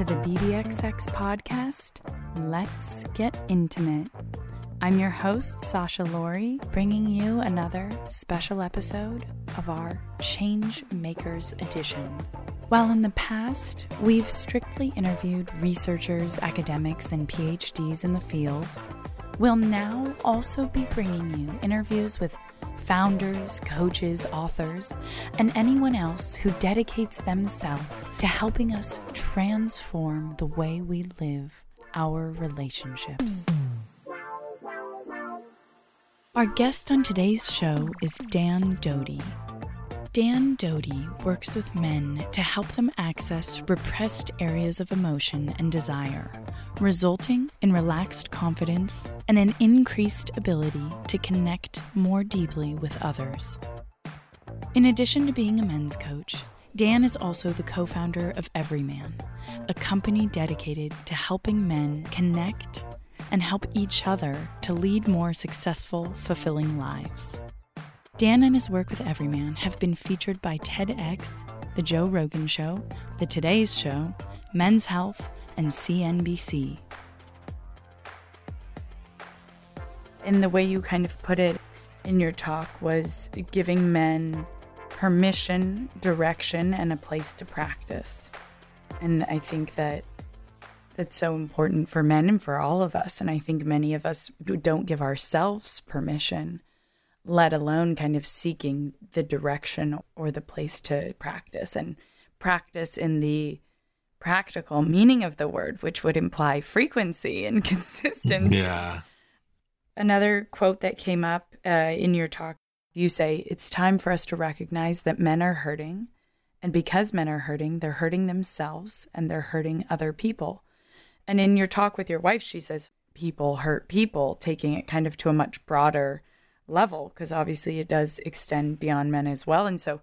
to the BBXX podcast. Let's get intimate. I'm your host, Sasha Laurie, bringing you another special episode of our Change Makers Edition. While in the past, we've strictly interviewed researchers, academics, and PhDs in the field, we'll now also be bringing you interviews with founders, coaches, authors, and anyone else who dedicates themselves to helping us transform the way we live our relationships. Our guest on today's show is Dan Doty. Dan Doty works with men to help them access repressed areas of emotion and desire, resulting in relaxed confidence and an increased ability to connect more deeply with others. In addition to being a men's coach, Dan is also the co founder of Everyman, a company dedicated to helping men connect and help each other to lead more successful, fulfilling lives. Dan and his work with Everyman have been featured by TEDx, The Joe Rogan Show, The Today's Show, Men's Health, and CNBC. And the way you kind of put it in your talk was giving men permission, direction, and a place to practice. And I think that that's so important for men and for all of us. And I think many of us don't give ourselves permission, let alone kind of seeking the direction or the place to practice and practice in the practical meaning of the word, which would imply frequency and consistency. Yeah. Another quote that came up uh, in your talk you say, It's time for us to recognize that men are hurting. And because men are hurting, they're hurting themselves and they're hurting other people. And in your talk with your wife, she says, People hurt people, taking it kind of to a much broader level, because obviously it does extend beyond men as well. And so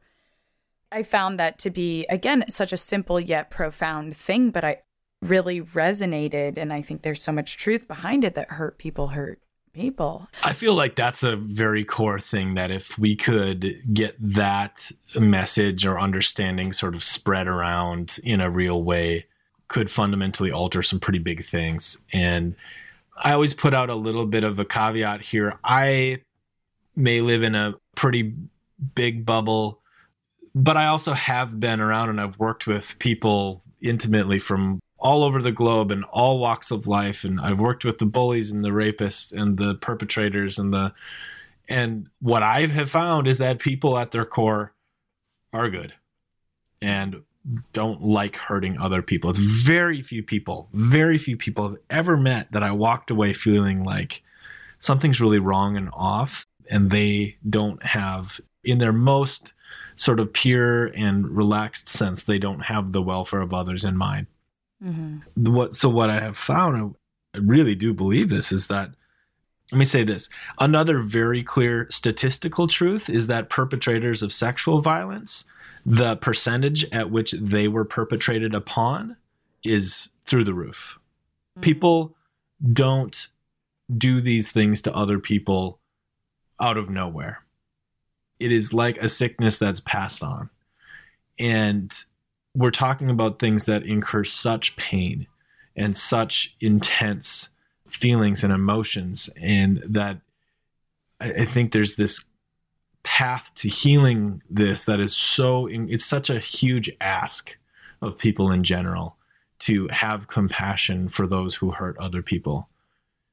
I found that to be, again, such a simple yet profound thing, but I really resonated. And I think there's so much truth behind it that hurt people hurt people. I feel like that's a very core thing that if we could get that message or understanding sort of spread around in a real way, could fundamentally alter some pretty big things. And I always put out a little bit of a caveat here. I may live in a pretty big bubble, but I also have been around and I've worked with people intimately from all over the globe and all walks of life and I've worked with the bullies and the rapists and the perpetrators and the and what I have found is that people at their core are good and don't like hurting other people. It's very few people, very few people have ever met that I walked away feeling like something's really wrong and off and they don't have in their most sort of pure and relaxed sense they don't have the welfare of others in mind Mm-hmm. What so what I have found, I really do believe this, is that let me say this. Another very clear statistical truth is that perpetrators of sexual violence, the percentage at which they were perpetrated upon is through the roof. Mm-hmm. People don't do these things to other people out of nowhere. It is like a sickness that's passed on. And we're talking about things that incur such pain and such intense feelings and emotions and that I, think there's this path to healing this that is so it's such a huge ask of people in general to have compassion for those who hurt other people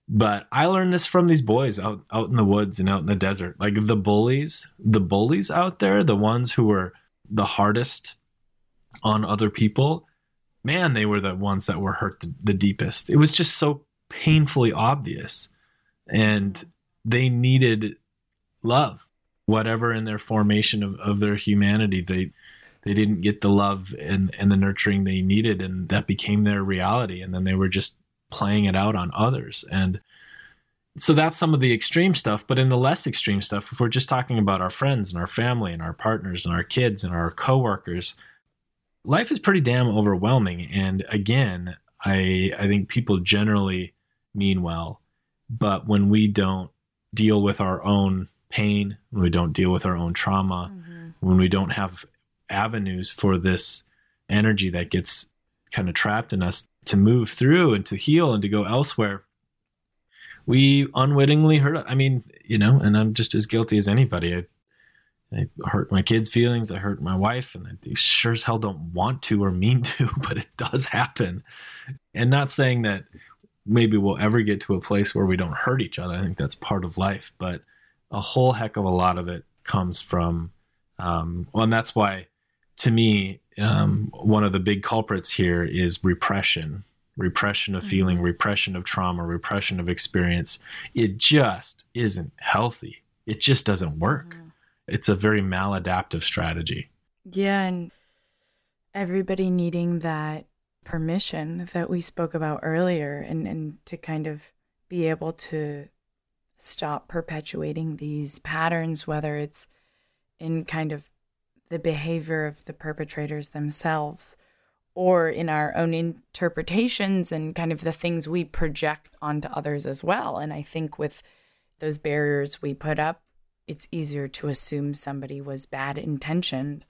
but i learned this from these boys out out in the woods and out in the desert like the bullies the bullies out there the ones who were the hardest on other people, man, they were the ones that were hurt the, the deepest. It was just so painfully obvious. And they needed love, whatever in their formation of, of their humanity. They they didn't get the love and, and the nurturing they needed and that became their reality. And then they were just playing it out on others. And so that's some of the extreme stuff. But in the less extreme stuff, if we're just talking about our friends and our family and our partners and our kids and our coworkers, life is pretty damn overwhelming. And again, I I think people generally mean well, but when we don't deal with our own pain, when we don't deal with our own trauma, mm-hmm. when we don't have avenues for this energy that gets kind of trapped in us to move through and to heal and to go elsewhere we unwittingly hurt i mean you know and i'm just as guilty as anybody I, I hurt my kids' feelings. I hurt my wife, and I sure as hell don't want to or mean to, but it does happen. And not saying that maybe we'll ever get to a place where we don't hurt each other. I think that's part of life, but a whole heck of a lot of it comes from, um, well, and that's why, to me, um, one of the big culprits here is repression repression of feeling, mm-hmm. repression of trauma, repression of experience. It just isn't healthy. It just doesn't work. Mm-hmm it's a very maladaptive strategy. Yeah, and everybody needing that permission that we spoke about earlier and, and to kind of be able to stop perpetuating these patterns, whether it's in kind of the behavior of the perpetrators themselves or in our own interpretations and kind of the things we project onto others as well. And I think with those barriers we put up, it's easier to assume somebody was bad intentioned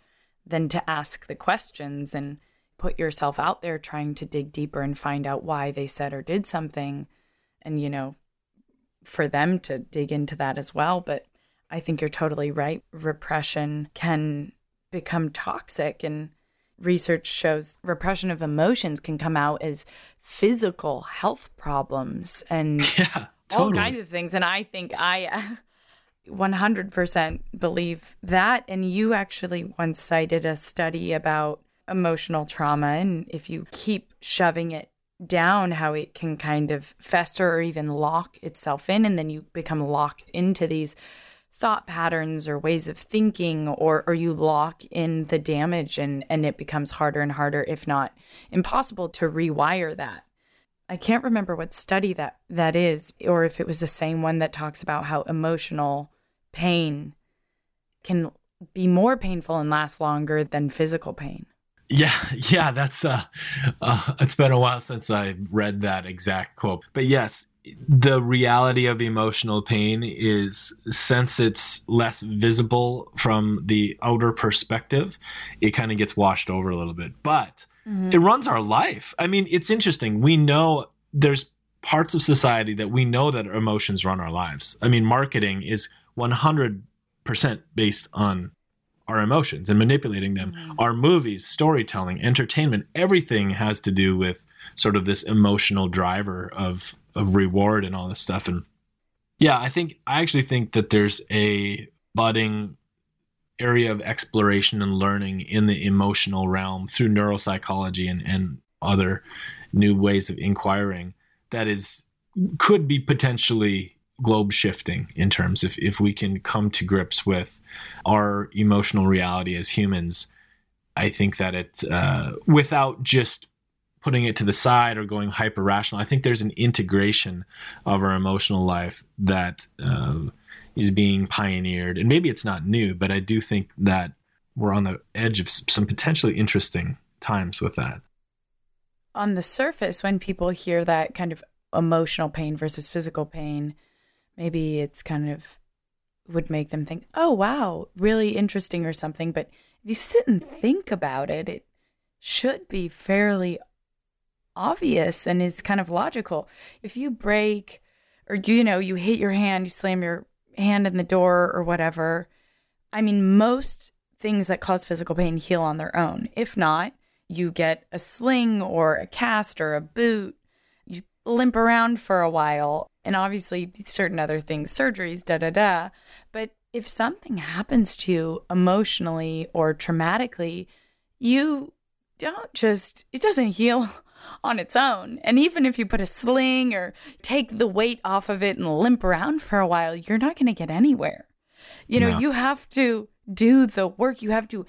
than to ask the questions and put yourself out there trying to dig deeper and find out why they said or did something and you know for them to dig into that as well but i think you're totally right repression can become toxic and research shows repression of emotions can come out as physical health problems and yeah, totally. all kinds of things and i think i 100% believe that. And you actually once cited a study about emotional trauma. And if you keep shoving it down, how it can kind of fester or even lock itself in. And then you become locked into these thought patterns or ways of thinking or or you lock in the damage and and it becomes harder and harder if not impossible to rewire that I can't remember what study that that is or if it was the same one that talks about how emotional pain can be more painful and last longer than physical pain. Yeah, yeah, that's uh, uh it's been a while since I read that exact quote. But yes, the reality of emotional pain is since it's less visible from the outer perspective, it kind of gets washed over a little bit. But mm-hmm. it runs our life. I mean, it's interesting. We know there's parts of society that we know that emotions run our lives. I mean, marketing is 100% based on our emotions and manipulating them. Mm-hmm. Our movies, storytelling, entertainment, everything has to do with sort of this emotional driver of of reward and all this stuff. And yeah, I think I actually think that there's a budding area of exploration and learning in the emotional realm through neuropsychology and, and other new ways of inquiring that is could be potentially globe shifting in terms of if we can come to grips with our emotional reality as humans i think that it uh, without just putting it to the side or going hyper rational i think there's an integration of our emotional life that uh, is being pioneered. And maybe it's not new but i do think that we're on the edge of some potentially interesting times with that. On the surface when people hear that kind of emotional pain versus physical pain maybe it's kind of would make them think, oh, wow, really interesting or something. But if you sit and think about it, it should be fairly obvious and is kind of logical. If you break or, you know, you hit your hand, you slam your hand in the door or whatever, I mean, most things that cause physical pain heal on their own. If not, you get a sling or a cast or a boot, you limp around for a while and obviously certain other things, surgeries, da da da. But if something happens to you emotionally or traumatically, you don't just, it doesn't heal on its own. And even if you put a sling or take the weight off of it and limp around for a while, you're not going to get anywhere. You know, no. you have to do the work, you have to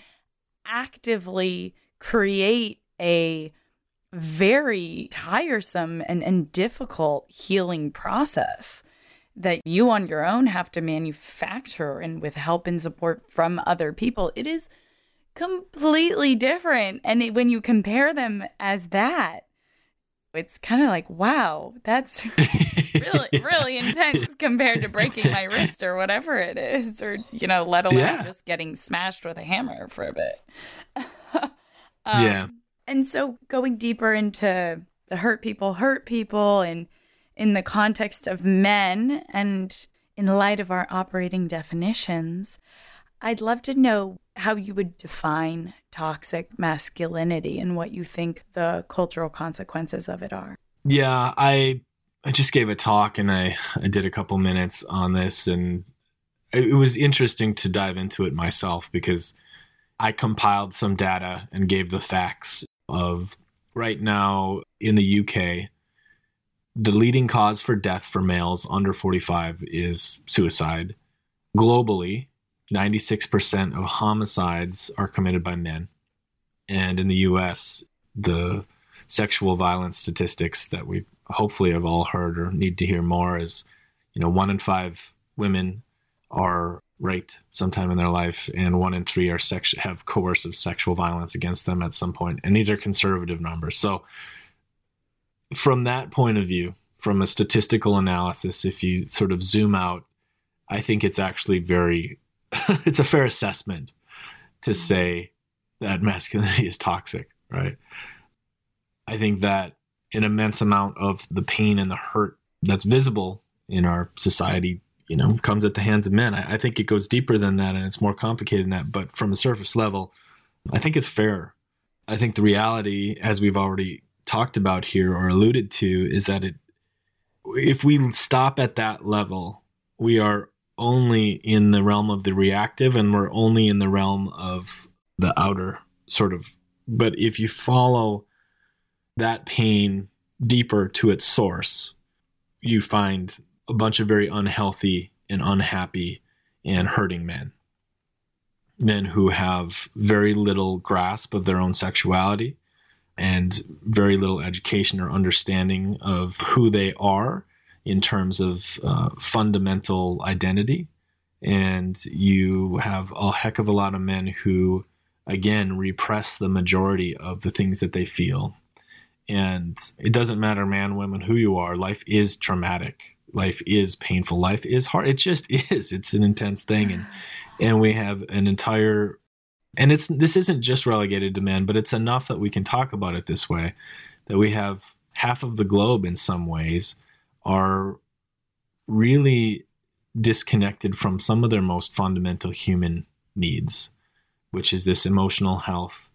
actively create a very tiresome and, and difficult healing process that you on your own have to manufacture and with help and support from other people. It is completely different. And it, when you compare them as that, it's kind of like, wow, that's really, really intense compared to breaking my wrist or whatever it is, or, you know, let alone yeah. just getting smashed with a hammer for a bit. um, yeah And so going deeper into the hurt people hurt people and in the context of men and in light of our operating definitions, I'd love to know how you would define toxic masculinity and what you think the cultural consequences of it are. Yeah, I I just gave a talk and I I did a couple minutes on this and it was interesting to dive into it myself because I compiled some data and gave the facts of right now in the UK the leading cause for death for males under 45 is suicide. Globally, 96% of homicides are committed by men. And in the US, the sexual violence statistics that we hopefully have all heard or need to hear more is, you know, one in five women are raped sometime in their life, and one in three are sex- have coercive sexual violence against them at some point. And these are conservative numbers. So, from that point of view, from a statistical analysis, if you sort of zoom out, I think it's actually very, it's a fair assessment to mm-hmm. say that masculinity is toxic, right? I think that an immense amount of the pain and the hurt that's visible in our society, you know, comes at the hands of men. I, I think it goes deeper than that and it's more complicated than that. But from a surface level, I think it's fair. I think the reality, as we've already talked about here or alluded to, is that it if we stop at that level, we are only in the realm of the reactive and we're only in the realm of the outer sort of. But if you follow that pain deeper to its source, you find a bunch of very unhealthy and unhappy and hurting men. Men who have very little grasp of their own sexuality and very little education or understanding of who they are in terms of uh, fundamental identity. And you have a heck of a lot of men who, again, repress the majority of the things that they feel. And it doesn't matter, man, women, who you are, life is traumatic. Life is painful. Life is hard. It just is. It's an intense thing. And, and we have an entire and it's this isn't just relegated to men, but it's enough that we can talk about it this way. That we have half of the globe in some ways are really disconnected from some of their most fundamental human needs, which is this emotional health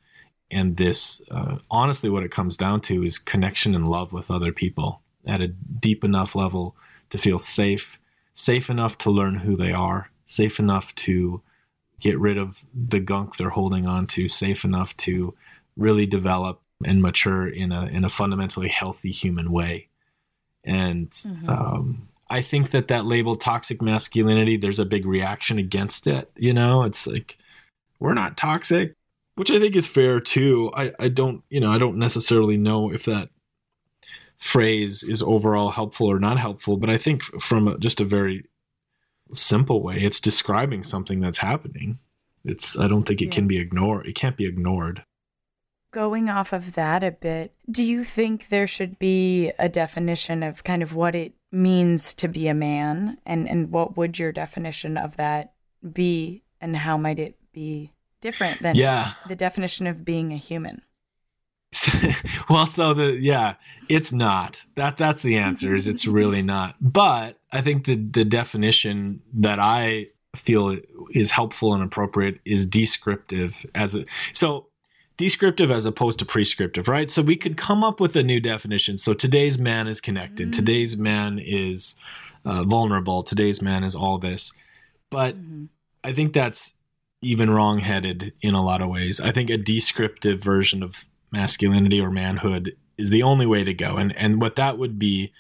and this. Uh, honestly, what it comes down to is connection and love with other people at a deep enough level to feel safe, safe enough to learn who they are, safe enough to get rid of the gunk they're holding on to safe enough to really develop and mature in a in a fundamentally healthy human way. And mm-hmm. um, I think that that label toxic masculinity, there's a big reaction against it. You know, it's like we're not toxic, which I think is fair too. I I don't you know I don't necessarily know if that phrase is overall helpful or not helpful, but I think from a, just a very simple way. It's describing something that's happening. It's I don't think it yeah. can be ignored. It can't be ignored. Going off of that a bit, do you think there should be a definition of kind of what it means to be a man and and what would your definition of that be and how might it be different than yeah. the definition of being a human? well, so the yeah, it's not. That that's the answer. Is it's really not. But I think the the definition that I feel is helpful and appropriate is descriptive as a so descriptive as opposed to prescriptive, right? So we could come up with a new definition. So today's man is connected. Mm-hmm. Today's man is uh, vulnerable. Today's man is all this. But mm-hmm. I think that's even wrong-headed in a lot of ways. I think a descriptive version of masculinity or manhood is the only way to go. And and what that would be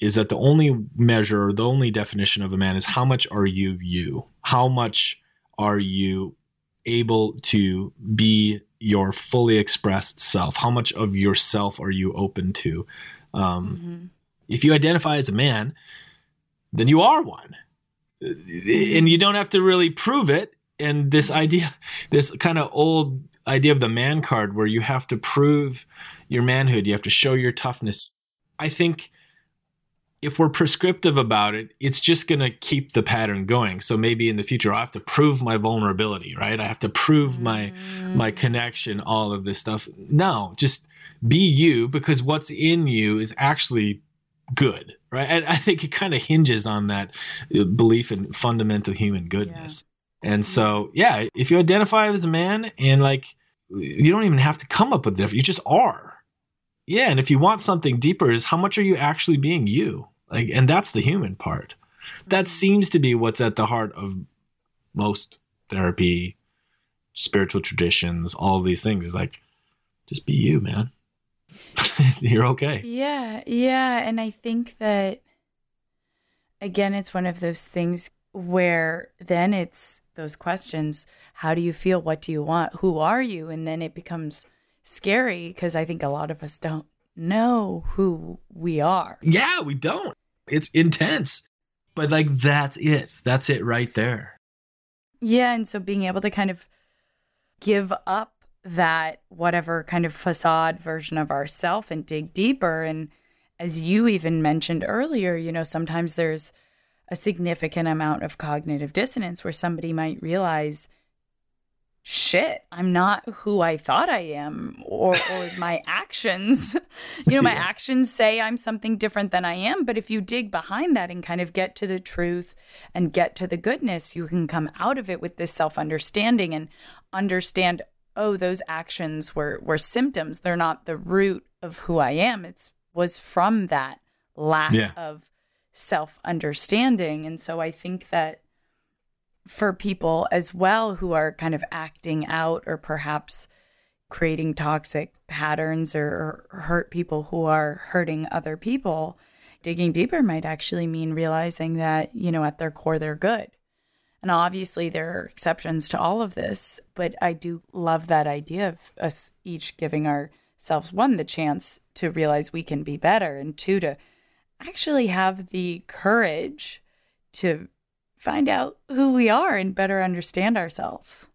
is that the only measure, the only definition of a man is how much are you you? How much are you able to be your fully expressed self? How much of yourself are you open to? Um, mm-hmm. If you identify as a man, then you are one. And you don't have to really prove it. And this idea, this kind of old idea of the man card where you have to prove your manhood, you have to show your toughness. I think if we're prescriptive about it, it's just going to keep the pattern going. So maybe in the future, I have to prove my vulnerability, right? I have to prove my my Mm. connection, all of this stuff. No, just be you because what's in you is actually good, right? And I think it kind of hinges on that uh, belief in fundamental human goodness. And so, yeah, if you identify as a man and like you don't even have to come up with different, you just are. Yeah, and if you want something deeper, is how much are you actually being you? Like, and that's the human part. That mm-hmm. seems to be what's at the heart of most therapy, spiritual traditions, all these things. Is like, just be you, man. You're okay. Yeah, yeah. And I think that, again, it's one of those things where then it's those questions how do you feel? What do you want? Who are you? And then it becomes scary because I think a lot of us don't know who we are. Yeah, we don't. It's intense, but like that's it. That's it right there. Yeah. And so being able to kind of give up that whatever kind of facade version of ourself and dig deeper. And as you even mentioned earlier, you know, sometimes there's a significant amount of cognitive dissonance where somebody might realize, shit, I'm not who I thought I am, or, or my actions, you know, my Yeah. actions say I'm something different than I am. But if you dig behind that and kind of get to the truth and get to the goodness, you can come out of it with this self understanding and understand, oh, those actions were, were symptoms. They're not the root of who I am. It's was from that lack Yeah. of self understanding. And so I think that for people as well who are kind of acting out or perhaps creating toxic patterns or, or hurt people who are hurting other people, digging deeper might actually mean realizing that, you know, at their core, they're good. And obviously, there are exceptions to all of this, but I do love that idea of us each giving ourselves one, the chance to realize we can be better, and two, to actually have the courage to find out who we are and better understand ourselves.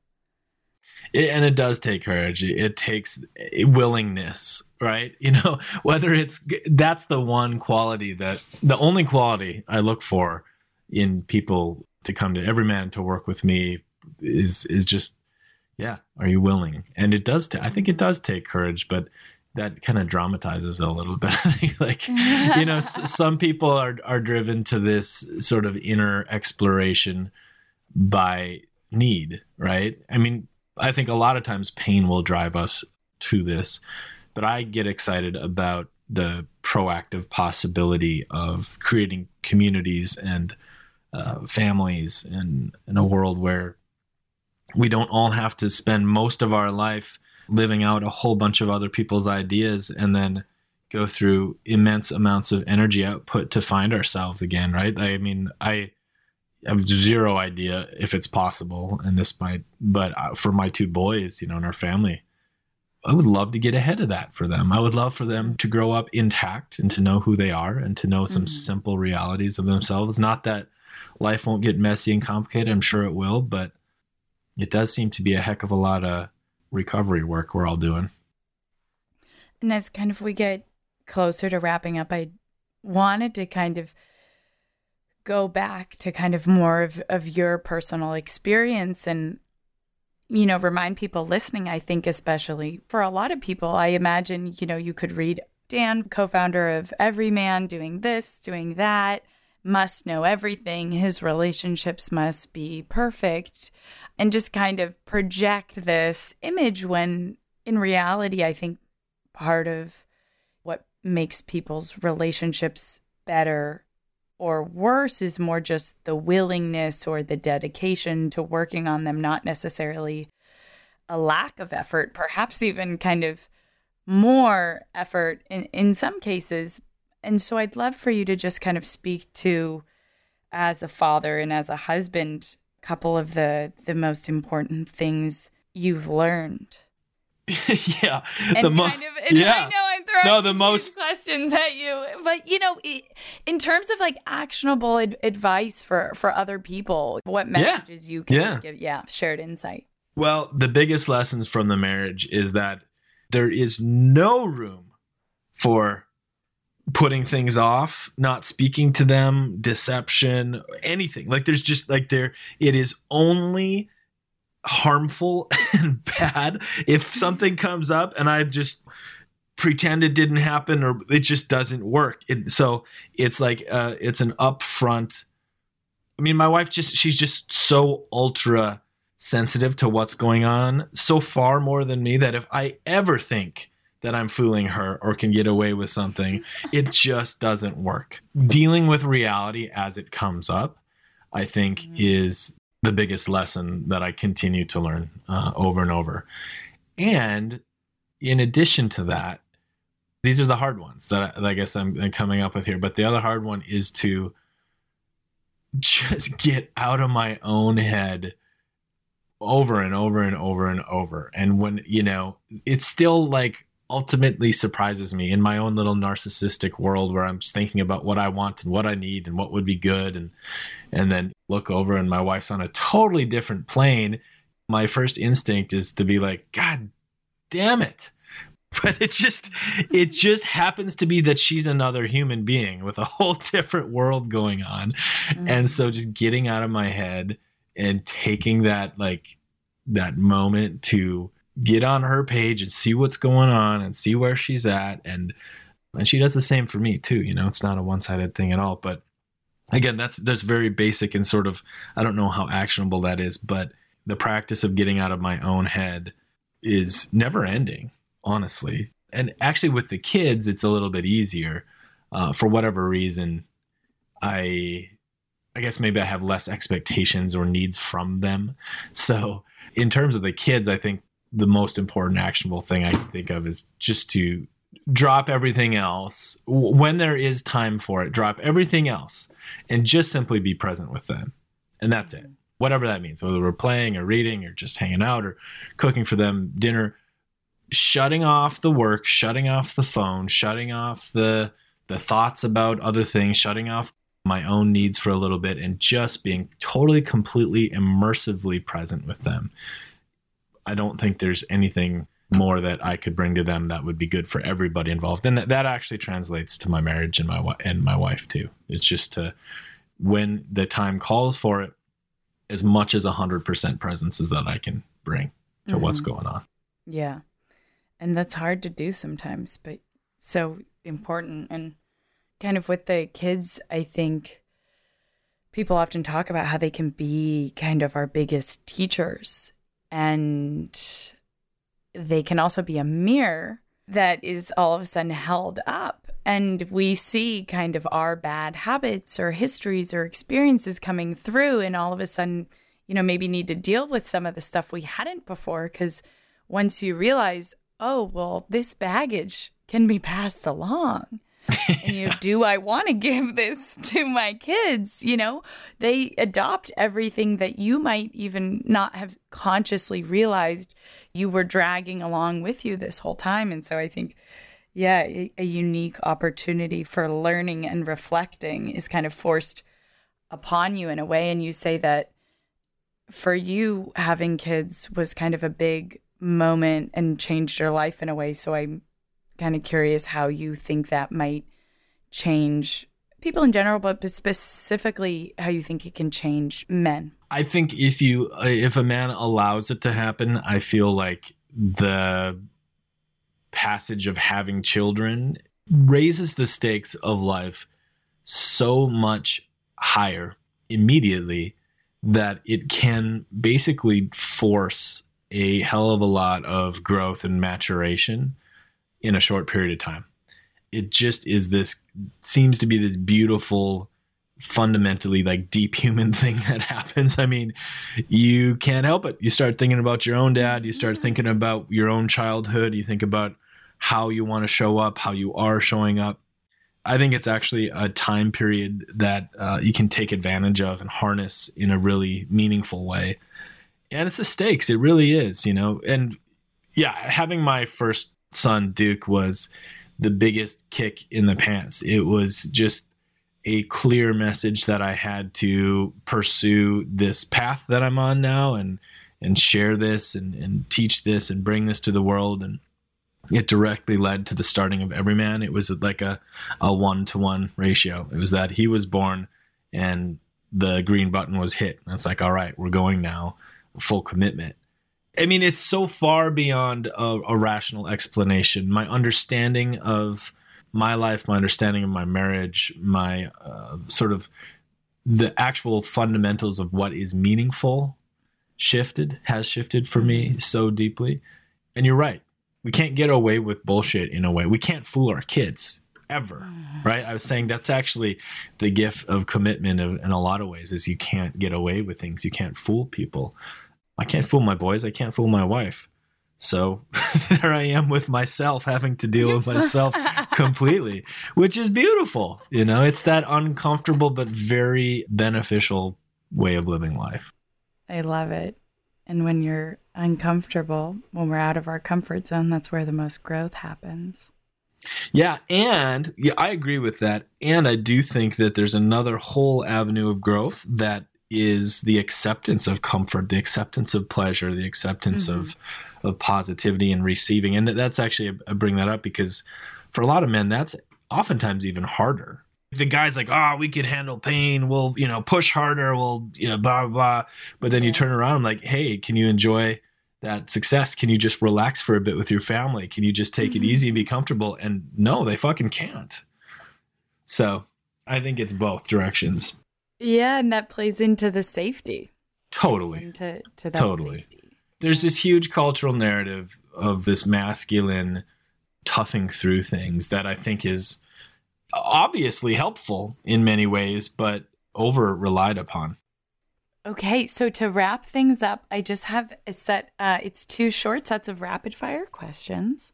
It, and it does take courage. It, takes willingness, right? You know, whether it's that's the one quality that the only quality I look for in people to come to Everyman to work with me is is just yeah, are you willing? And it does. ta- I think it mm-hmm. does take courage, but that kind of dramatizes it a little bit. like you know, s- some people are are driven to this sort of inner exploration by need, right? I mean, I think a lot of times pain will drive us to this, but I get excited about the proactive possibility of creating communities and uh, families and in a world where we don't all have to spend most of our life living out a whole bunch of other people's ideas and then go through immense amounts of energy output to find ourselves again right? I mean i have zero idea if it's possible and this might but uh, for my two boys you know in our family i would love to get ahead of that for them. I would love for them to grow up intact and to know who they are and to know some Mhm. simple realities of themselves. Not that life won't get messy and complicated i'm sure it will but it does seem to be a heck of a lot of recovery work we're all doing. And as kind of we get closer to wrapping up, I wanted to kind of go back to kind of more of, of your personal experience and you know remind people listening i think especially for a lot of people i imagine you know you could read dan co-founder of everyman doing this doing that must know everything his relationships must be perfect and just kind of project this image when in reality i think part of what makes people's relationships better or worse is more just the willingness or the dedication to working on them, not necessarily a lack of effort, perhaps even kind of more effort in, in some cases. And so I'd love for you to just kind of speak to, as a father and as a husband, a couple of the, the most important things you've learned. yeah And the mo- kind of, and yeah I know I'm throwing No, the most- questions at you, but you know, in terms of like actionable ad- advice for for other people, what messages you can Yeah. give? Yeah, shared insight. Well, the biggest lessons from the marriage is that there is no room for putting things off, not speaking to them, deception, anything. Like there's just like there it is only harmful and bad if something comes up and I just pretend it didn't happen or it just doesn't work. It, so it's like uh, it's an upfront. I mean, my wife just she's just so ultra sensitive to what's going on, so far more than me that if I ever think that I'm fooling her or can get away with something, it just doesn't work. Dealing with reality as it comes up, I think, mm-hmm. is the biggest lesson that I continue to learn uh, over and over. And in addition to that, these are the hard ones that I, I guess I'm, I'm coming up with here. But the other hard one is to just get out of my own head over and over and over and over. And when, you know, it's still like ultimately surprises me in my own little narcissistic world where I'm thinking about what I want and what I need and what would be good and and then look over and my wife's on a totally different plane. My first instinct is to be like, God damn it. But it just it just happens to be that she's another human being with a whole different world going on. Mm-hmm. And so just getting out of my head and taking that like that moment to get on her page and see what's going on and see where she's at. And and she does the same for me too you know it's not a one-sided thing at all. But again that's that's very basic and sort of i don't know how actionable that is but the practice of getting out of my own head is never ending honestly. And actually with the kids it's a little bit easier uh, for whatever reason. I i guess maybe i have less expectations or needs from them. So in terms of the kids i think the most important actionable thing I can think of is just to drop everything else. When there is time for it drop everything else and just simply be present with them. And that's it. Whatever that means whether we're playing or reading or just hanging out or cooking for them dinner shutting off the work shutting off the phone shutting off the the thoughts about other things shutting off my own needs for a little bit and just being totally completely immersively present with them I don't think there's anything more that I could bring to them that would be good for everybody involved. And that, that actually translates to my marriage and my and my wife too. It's just to when the time calls for it, as much as a hundred percent presence as that I can bring to mm-hmm. what's going on. Yeah. And that's hard to do sometimes, but so important. And kind of with the kids, I think people often talk about how they can be kind of our biggest teachers and they can also be a mirror that is all of a sudden held up. And we see kind of our bad habits or histories or experiences coming through, and all of a sudden, you know, maybe need to deal with some of the stuff we hadn't before. Because once you realize, oh, well, this baggage can be passed along you do I want to give this to my kids? You know, they adopt everything that you might even not have consciously realized you were dragging along with you this whole time. And so I think, yeah, a, a unique opportunity for learning and reflecting is kind of forced upon you in a way. And you say that for you, having kids was kind of a big moment and changed your life in a way. So I'm kind of curious how you think that might change people in general, but specifically how you think it can change men. I think if you uh, if a man allows it to happen, I feel like the passage of having children raises the stakes of life so much higher immediately that it can basically force a hell of a lot of growth and maturation in a short period of time. It just is this seems to be this beautiful fundamentally like deep human thing that happens. I mean, you can't help it. You start thinking about your own dad, you start thinking about your own childhood, you think about how you want to show up, how you are showing up. I think it's actually a time period that uh, you can take advantage of and harness in a really meaningful way. And it's the stakes. It really is, you know. And yeah, having my first son Duke was the biggest kick in the pants. It was just a clear message that I had to pursue this path that I'm on now and and share this and, and teach this and bring this to the world and it directly led to the starting of Everyman. It was like a a one to one ratio. It was that he was born and the green button was hit. And it's like, all right, we're going now, full commitment. I mean, it's so far beyond a, a rational explanation. My understanding of my life, my understanding of my marriage, my uh, sort of the actual fundamentals of what is meaningful shifted, has shifted for me mm-hmm. so deeply. And you're right. We can't get away with bullshit in a way. We can't fool our kids ever, mm-hmm. right? I was saying that's actually the gift of commitment in a lot of ways is you can't get away with things. You can't fool people. I can't fool my boys. I can't fool my wife. So there I am with myself having to deal with myself completely, which is beautiful. You know, it's that uncomfortable but very beneficial way of living life. I love it. And when you're uncomfortable, when we're out of our comfort zone, that's where the most growth happens. Yeah, and yeah, I agree with that. And I do think that there's another whole avenue of growth that is the acceptance of comfort, the acceptance of pleasure, the acceptance mm-hmm. of of positivity and receiving. And that's actually I bring that up because for a lot of men, that's oftentimes even harder. The guy's like, oh, we can handle pain. We'll, you know, push harder. We'll, you know, blah, blah, blah. But then yeah. you turn around, I'm like, hey, can you enjoy that success? Can you just relax for a bit with your family? Can you just take mm-hmm. it easy and be comfortable? And no, they fucking can't. So I think it's both directions. Yeah, and that plays into the safety. Totally. Into to that totally. Safety there's this huge cultural narrative of this masculine toughing through things that I think is obviously helpful in many ways, but over relied upon. Okay, so to wrap things up, I just have a set. Uh, it's two short sets of rapid fire questions.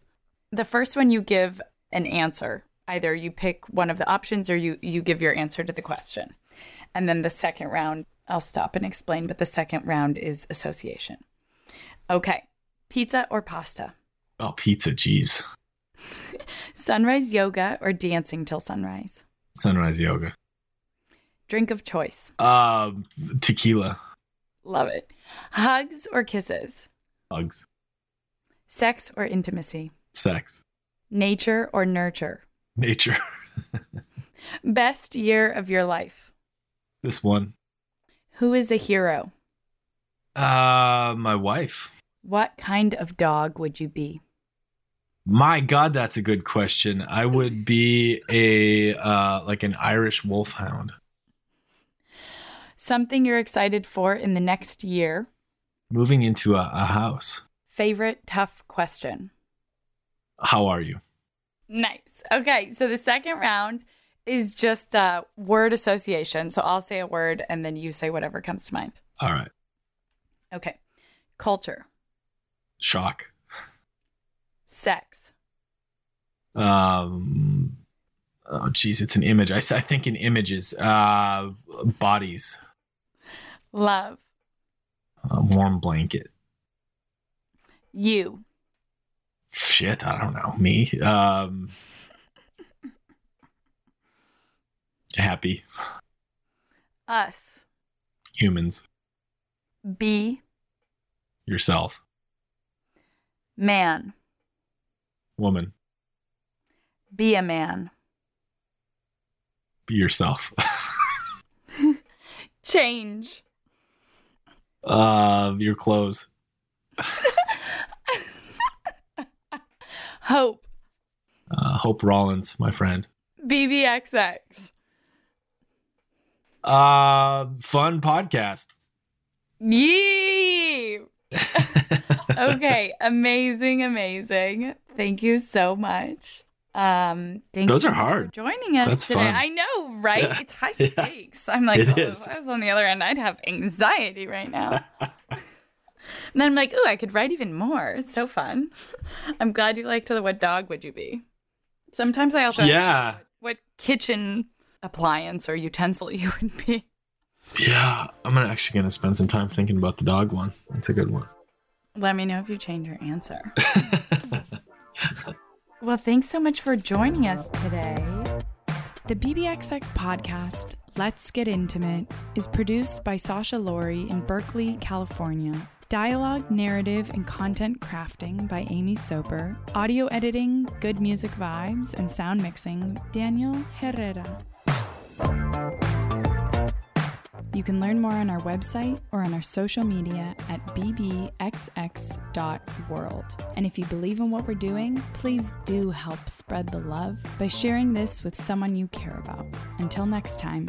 The first one you give an answer. Either you pick one of the options or you you give your answer to the question. And then the second round, I'll stop and explain, but the second round is association. Okay. Pizza or pasta? Oh, pizza, jeez. sunrise yoga or dancing till sunrise? Sunrise yoga. Drink of choice? Uh, tequila. Love it. Hugs or kisses? Hugs. Sex or intimacy? Sex. Nature or nurture? Nature. Best year of your life? This one. Who is a hero? Uh, my wife. What kind of dog would you be? My God, that's a good question. I would be a uh, like an Irish wolfhound. Something you're excited for in the next year. Moving into a, a house. Favorite tough question. How are you? Nice. Okay, so the second round is just uh, word association. So I'll say a word and then you say whatever comes to mind. All right. Okay. Culture. Shock. Sex. Um. Oh, geez, it's an image. I, I think in images. Uh, bodies. Love. A warm blanket. You. Shit, I don't know. Me. Um. Happy. Us. Humans. Be. Yourself. Man. Woman. Be a man. Be yourself. Change. Uh, your clothes. Hope. Uh, Hope Rollins, my friend. BBXX. Uh, fun podcast. Yee! okay, amazing, amazing. Thank you so much. Um, thanks Those are hard. joining us That's today. Fun. I know, right? Yeah. It's high stakes. Yeah. I'm like, oh, if I was on the other end, I'd have anxiety right now. and then I'm like, oh, I could write even more. It's so fun. I'm glad you liked the what dog would you be? Sometimes I also yeah. What, what kitchen appliance or utensil you would be. Yeah, I'm gonna actually gonna spend some time thinking about the dog one. That's a good one. Let me know if you change your answer. well, thanks so much for joining us today. The BBXX podcast, Let's Get Intimate, is produced by Sasha Laurie in Berkeley, California, Dialogue, narrative, and content crafting by Amy Soper. Audio editing, good music vibes, and sound mixing, Daniel Herrera. You can learn more on our website or on our social media at bbxx.world. And if you believe in what we're doing, please do help spread the love by sharing this with someone you care about. Until next time.